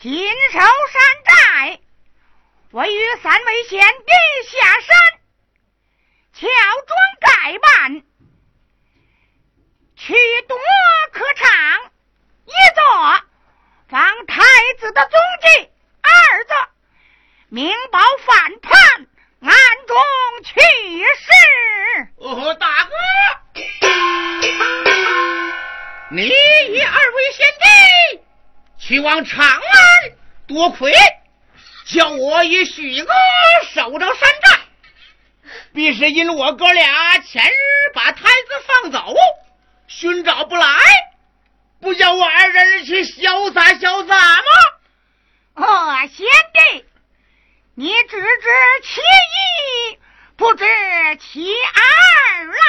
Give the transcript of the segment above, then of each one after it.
金寿山寨，我与三位贤弟下山，乔装改扮，去夺客场一座，放太子的踪迹；二座，明报反叛，暗中去世。哦，大哥，你与二位贤弟去往长安，多亏叫我与许哥守着山寨，必是因我哥俩前日把太子放走，寻找不来，不叫我二人去潇洒潇洒吗？哦，贤弟，你只知其一，不知其二啦。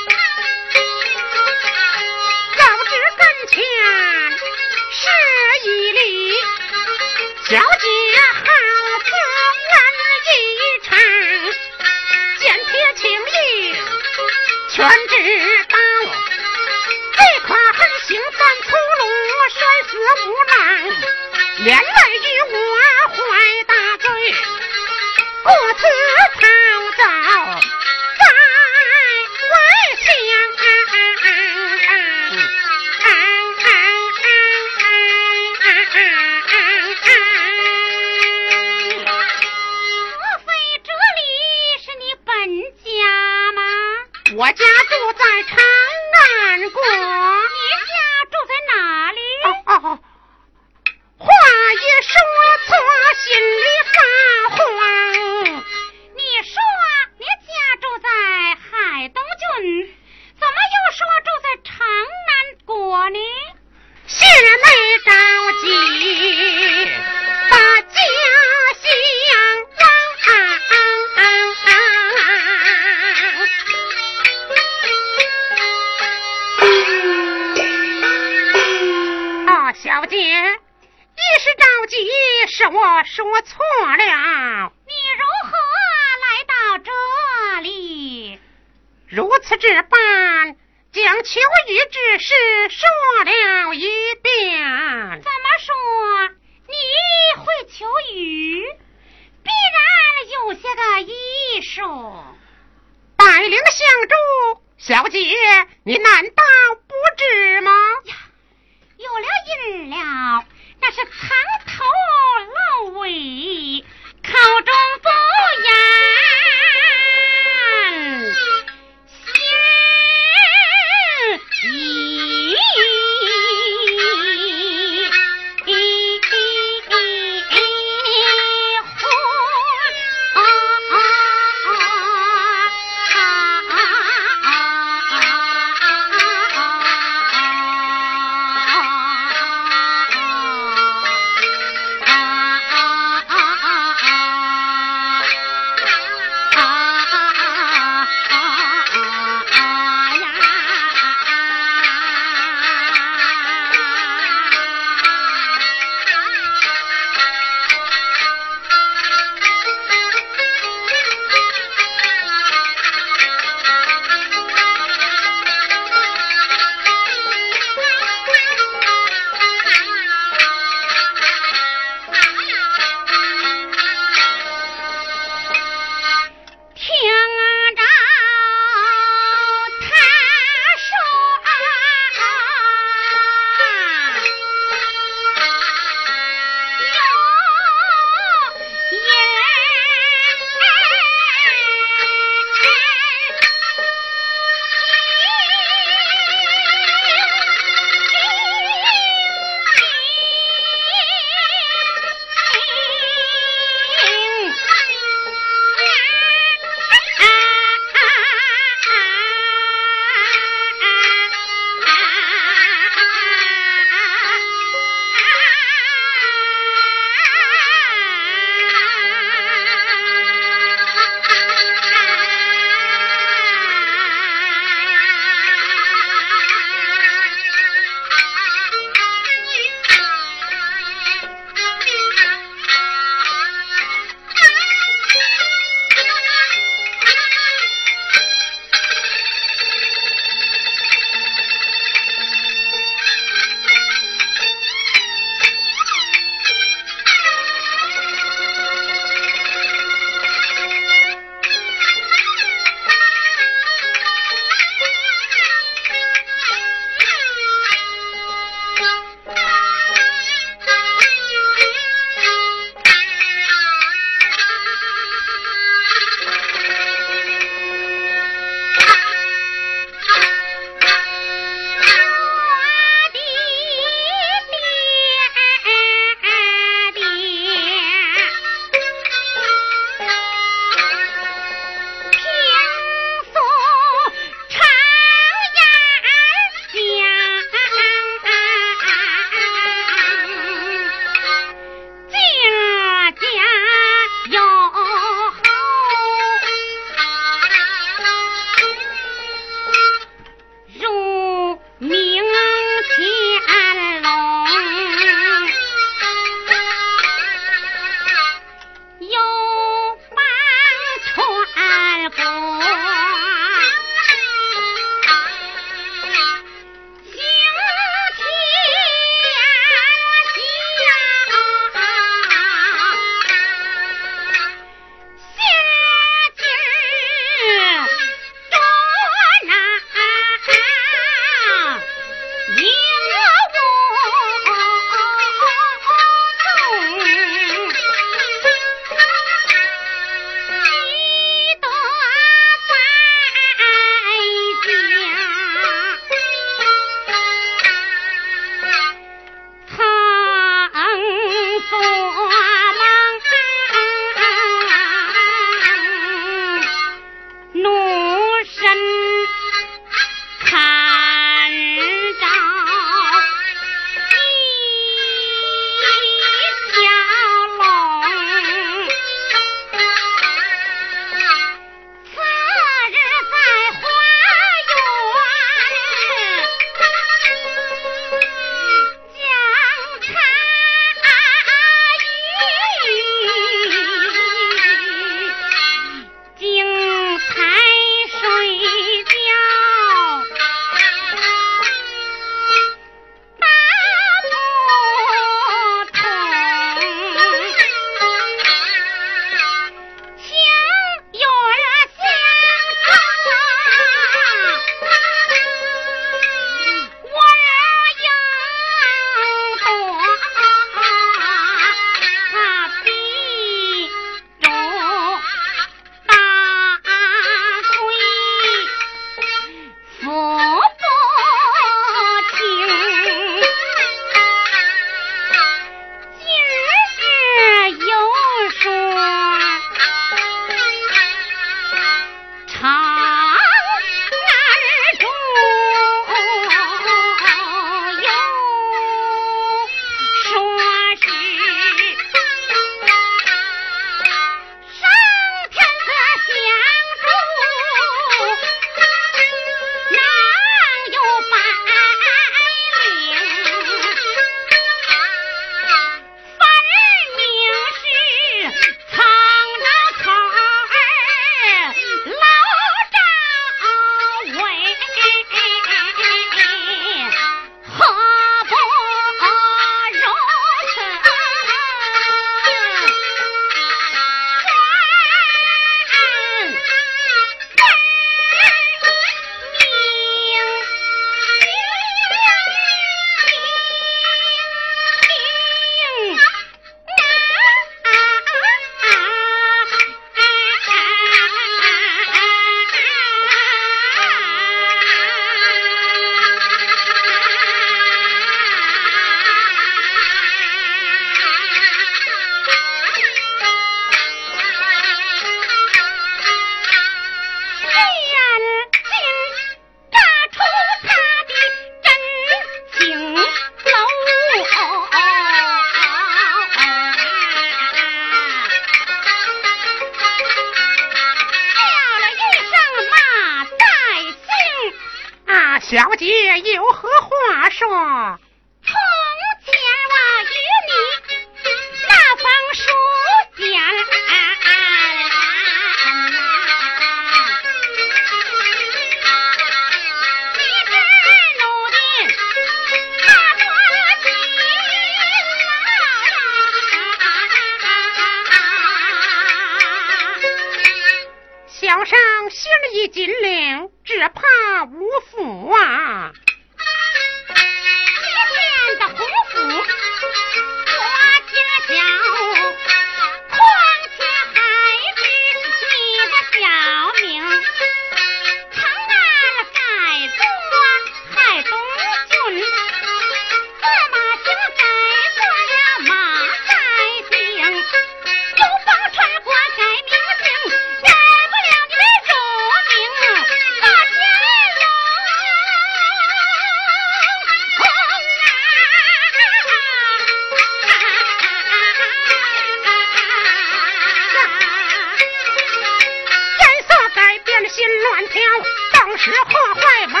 只画坏马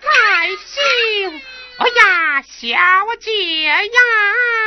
再行哎呀小姐呀。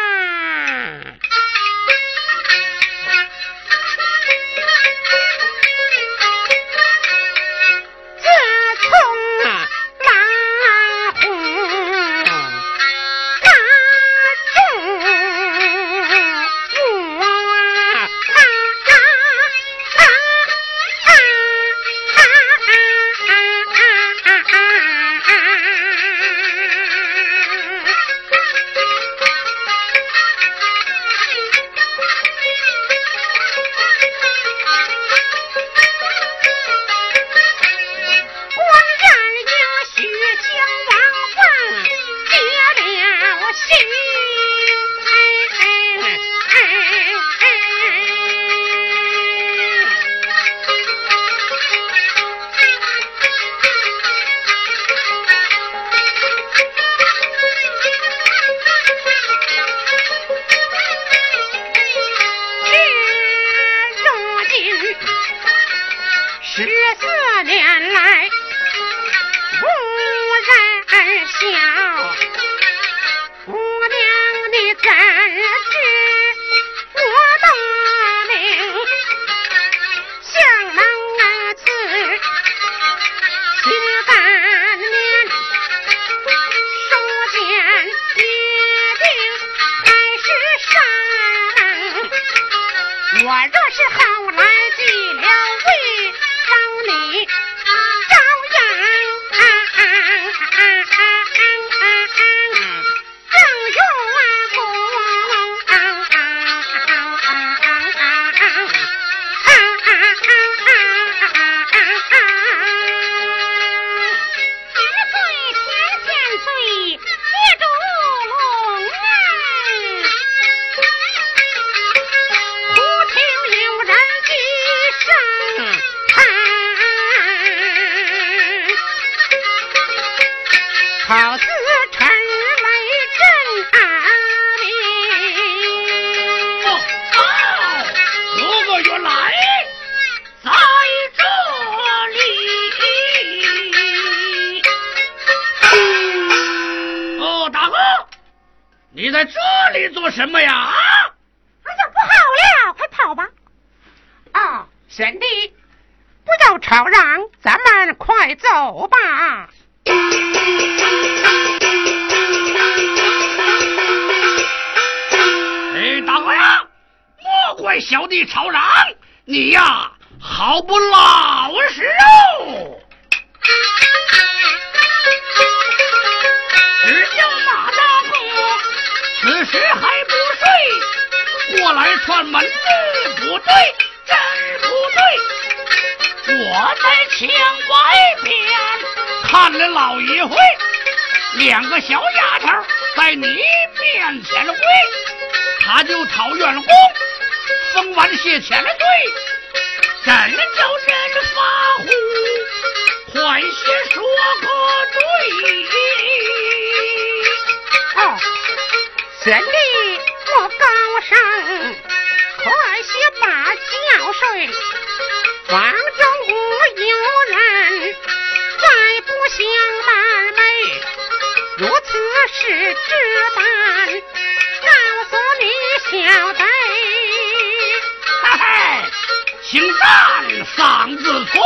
赞嗓子粗，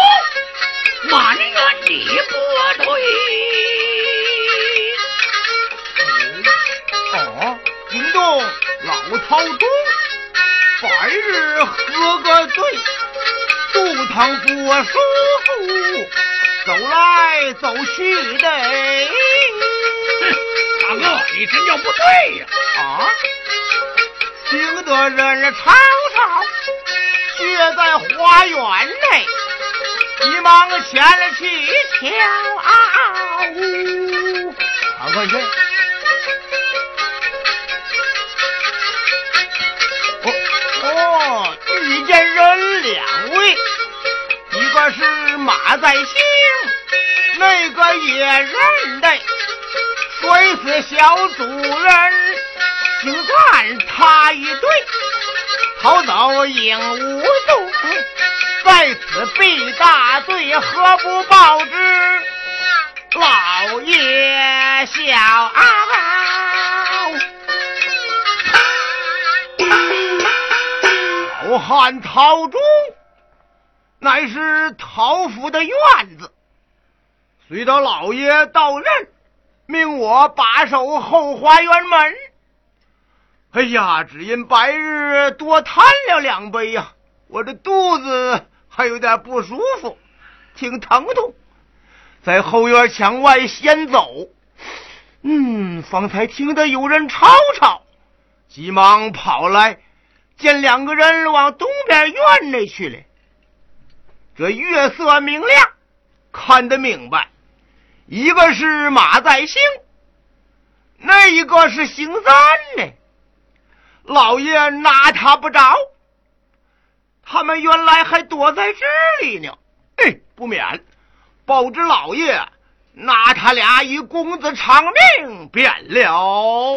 埋怨你不对。老套中，白日喝个醉，肚疼不舒服，走来走去的。大哥，你真叫不对呀！啊，惊得人吵在花园内，急忙前去瞧。看看去。遇见人两位，一个是马在兴，那个也认得，摔死小主人，姓范他一对，逃走影无踪，在此被大罪，何不报之老爷小？汉陶中，乃是陶府的院子。随着老爷到任，命我把守后花园门。哎呀，只因白日多贪了两杯呀，我这肚子还有点不舒服，挺疼痛，在后院墙外先走。嗯，方才听得有人吵吵，急忙跑来。见两个人往东边院内去了，这月色明亮，看得明白，一个是马在兴，那一个是邢三呢。老爷拿他不着，他们原来还躲在这里呢。哎，不免报知老爷，拿他俩以公子偿命便了。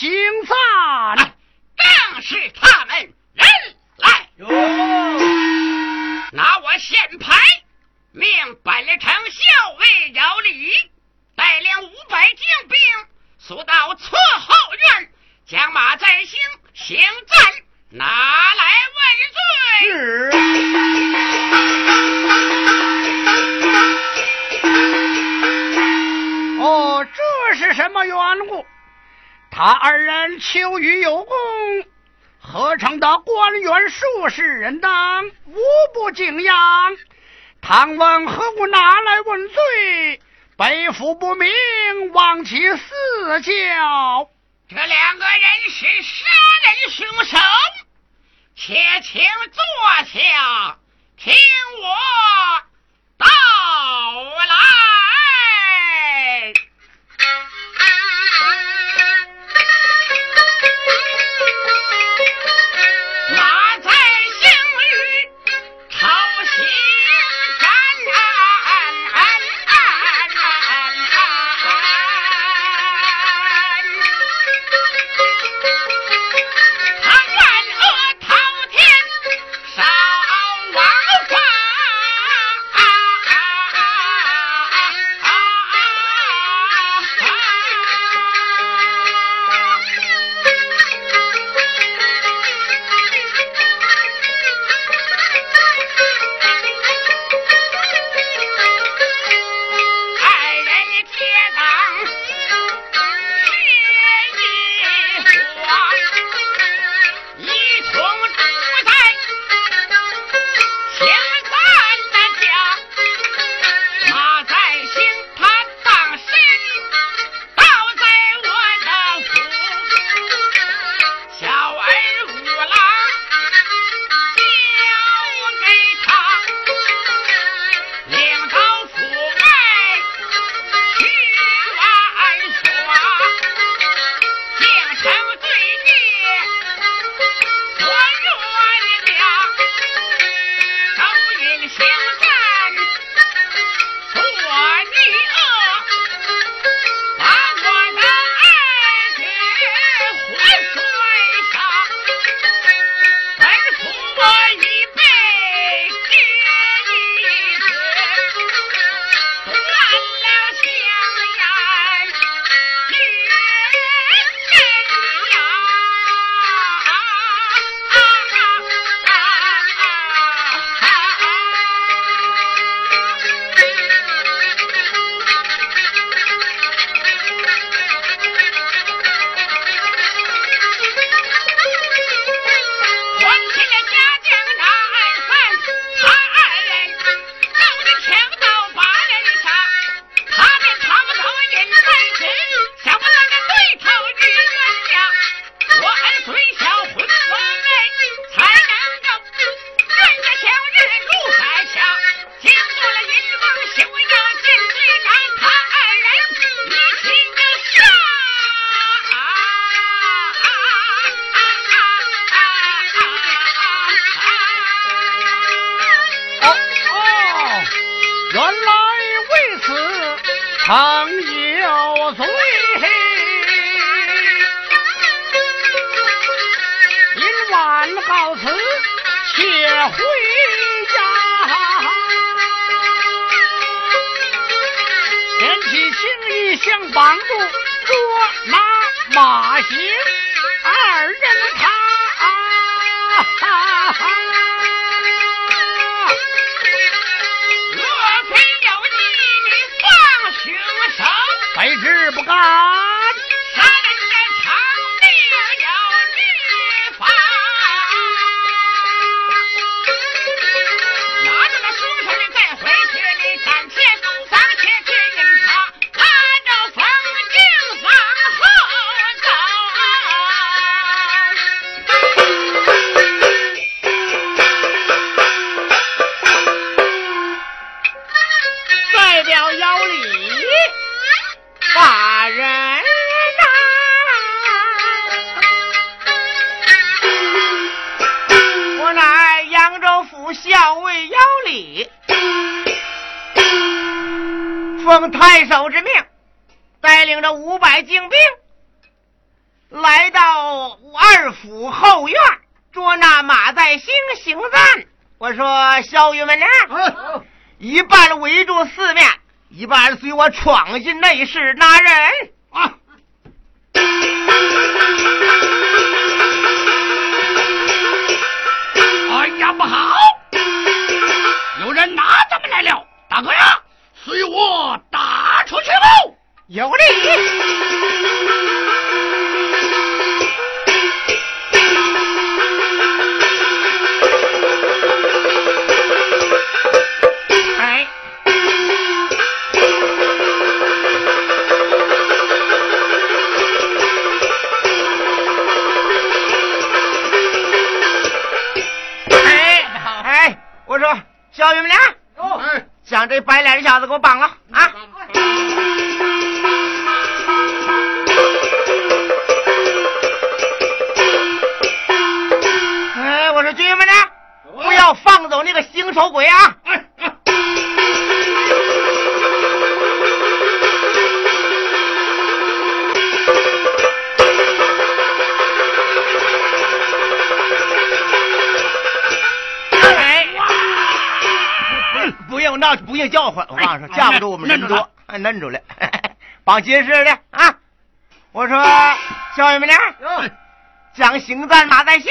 名姓赞。正是他们人来。拿我现牌命百里城校尉饶礼带领五百精兵速到侧后院，将马在兴行赞拿来问罪。是。哦，这是什么缘故？他二人求于有功，何成的官员数十人当，无不敬仰。唐问何故拿来问罪？背负不明，望其四教。这两个人是杀人凶手，且请坐下，听我道来。告辞，且回家。连起青衣相帮助，捉拿马行二人他。百精兵，来到二府后院，捉那马在兴行赞。我说小玉们呢，一半围住四面，一半随我闯进内室拿人把这小子给我绑了。用闹，不用叫唤，我告诉你说，架不住我们人多，还摁住了，绑结实的啊！我说，小友们俩，将行赞马在兴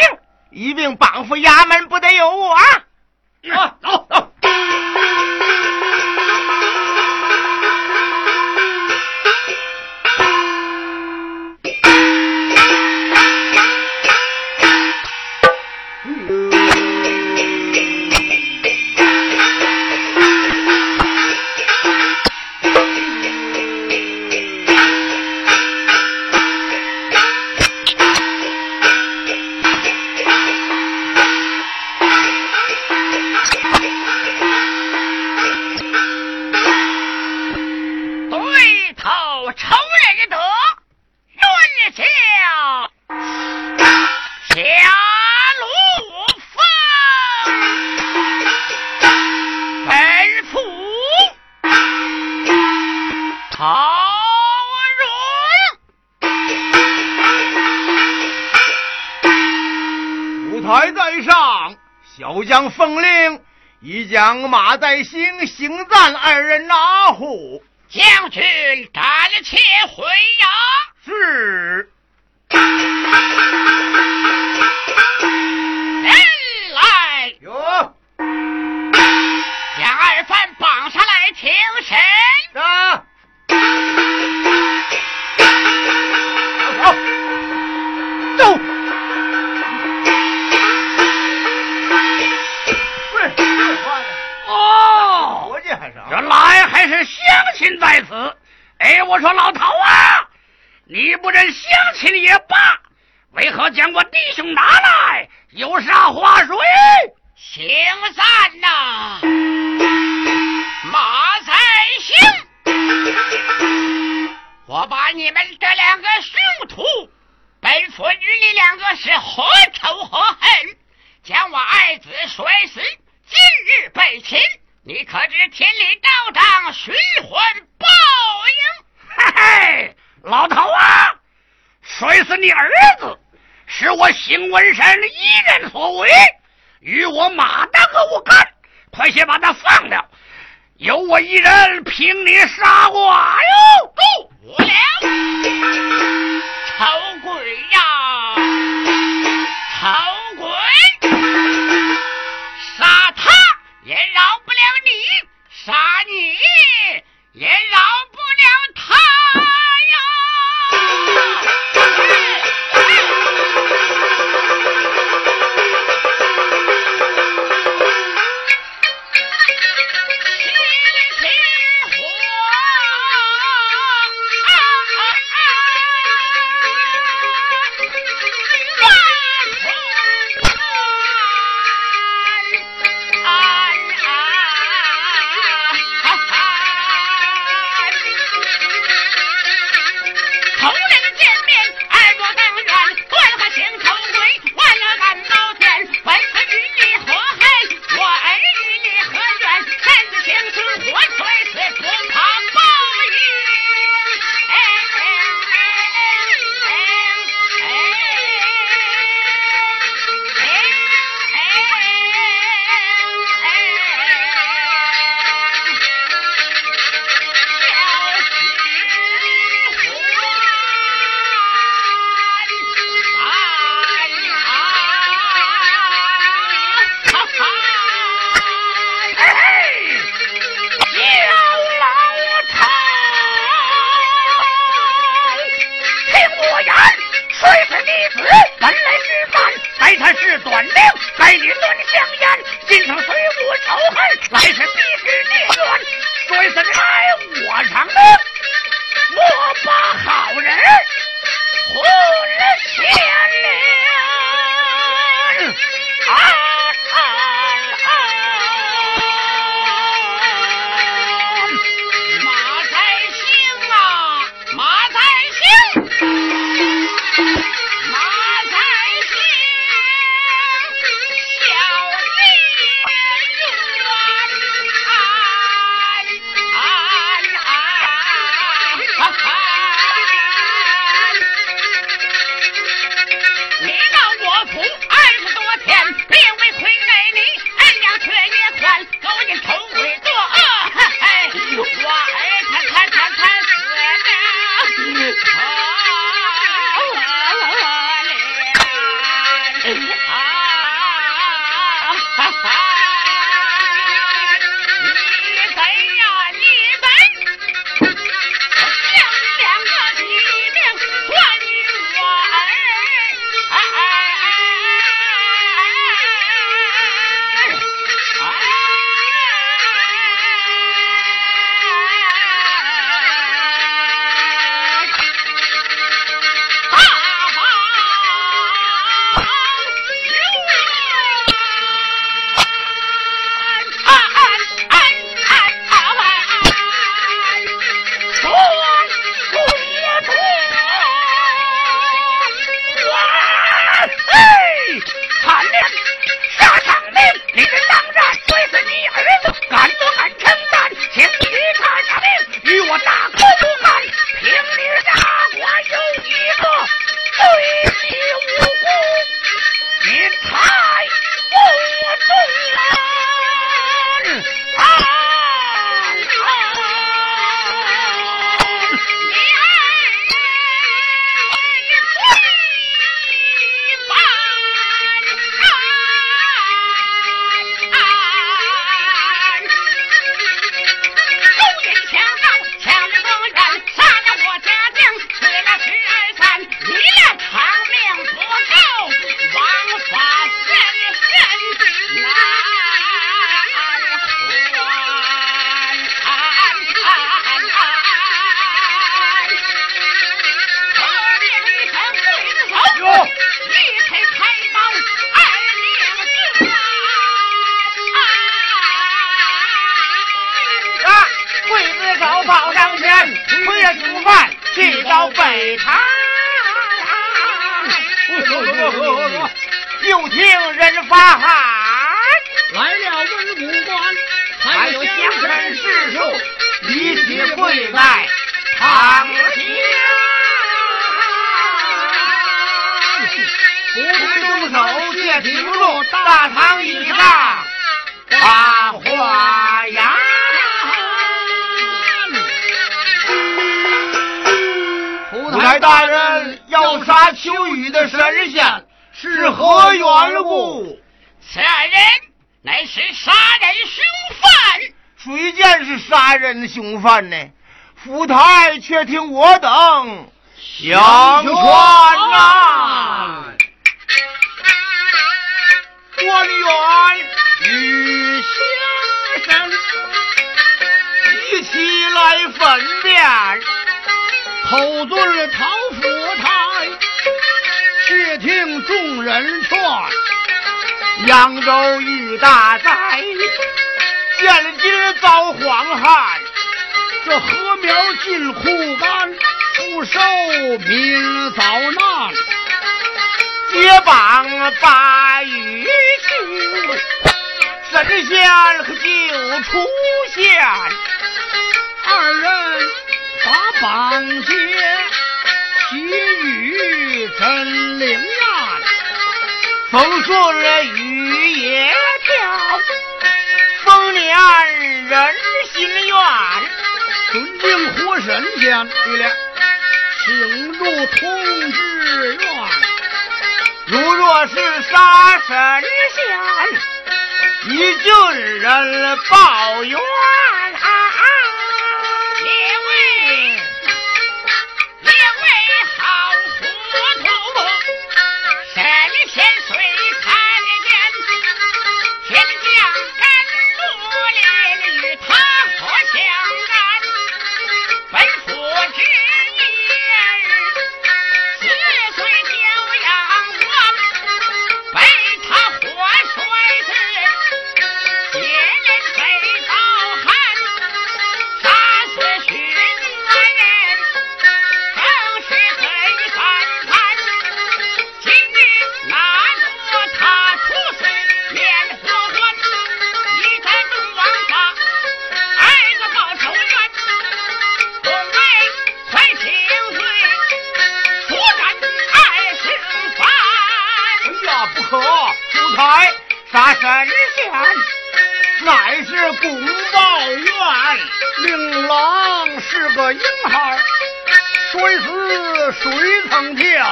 一并绑赴衙门，不得有误啊！啊，走润。舞台在上，小将奉令，已将马在兴、邢赞二人拿护。将军暂且回呀！是。人来，有。将二犯绑上来听审。啊。亲在此。哎，我说老头啊，你不认乡亲也罢，为何将我弟兄拿来？有啥话说？行善呐，马在兴，我把你们这两个凶徒，本府与你两个是何仇何恨？将我爱子摔死，今日被擒，你可知天理道当，寻魂报应？嘿嘿，老头啊，摔死你儿子，是我邢文山一人所为，与我马大哥无干。快些把他放了，有我一人凭你杀我哟！够无聊，丑鬼呀，丑鬼！杀他也饶不了你，杀你也饶不了他呀！房，来了文武官，还有乡绅侍庶，一起跪在堂前，不知动手却停入大堂以上把花呀。胡台大人要杀秋雨的神仙。凶犯谁见是杀人凶犯呢？府台却听我等相传呐。官员与先生一起来分辨，口尊陶府台，且听众人传。扬州遇大灾，现今遭荒旱。这禾苗尽枯干，不收民遭难。结帮把雨去，神仙可就出现。二人把绑结，喜雨真灵验。风顺了雨也飘，丰年人心愿。尊敬活神仙，对了，请入同志院。如若是杀神仙，一军人报冤。啊神仙乃是公报怨，令郎是个英豪，谁死谁成天。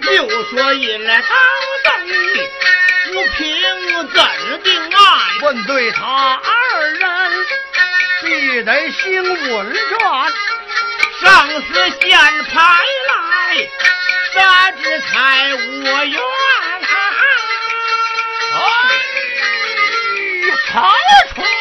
六说引来高僧，无凭怎定案？问对他二人，必得兴文卷。上司县牌来，杀之才无缘。啥玩意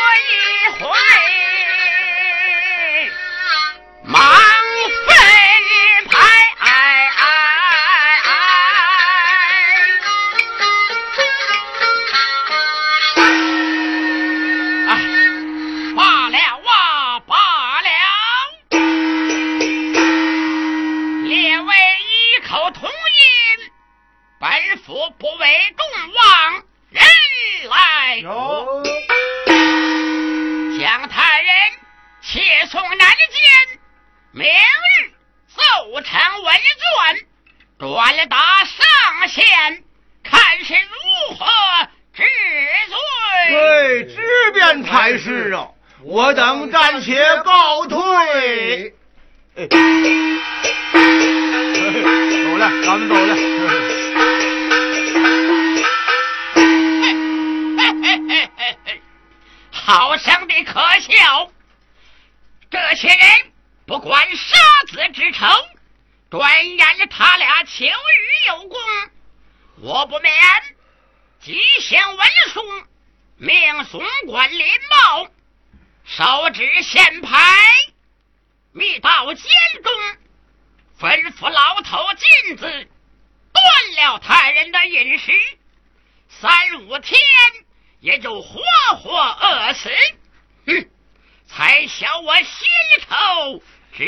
我心头只